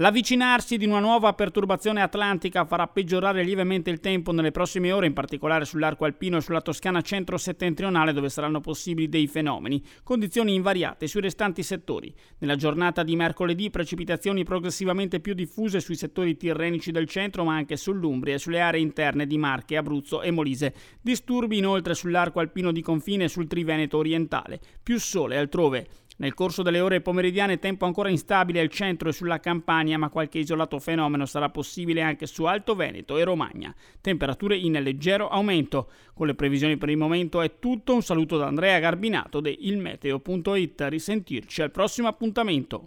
L'avvicinarsi di una nuova perturbazione atlantica farà peggiorare lievemente il tempo nelle prossime ore, in particolare sull'arco alpino e sulla Toscana centro-settentrionale, dove saranno possibili dei fenomeni, condizioni invariate sui restanti settori. Nella giornata di mercoledì precipitazioni progressivamente più diffuse sui settori tirrenici del centro, ma anche sull'Umbria e sulle aree interne di Marche, Abruzzo e Molise. Disturbi inoltre sull'arco alpino di confine e sul Triveneto orientale. Più sole altrove. Nel corso delle ore pomeridiane tempo ancora instabile al centro e sulla Campania, ma qualche isolato fenomeno sarà possibile anche su Alto Veneto e Romagna. Temperature in leggero aumento. Con le previsioni per il momento è tutto. Un saluto da Andrea Garbinato di ilmeteo.it. Risentirci al prossimo appuntamento.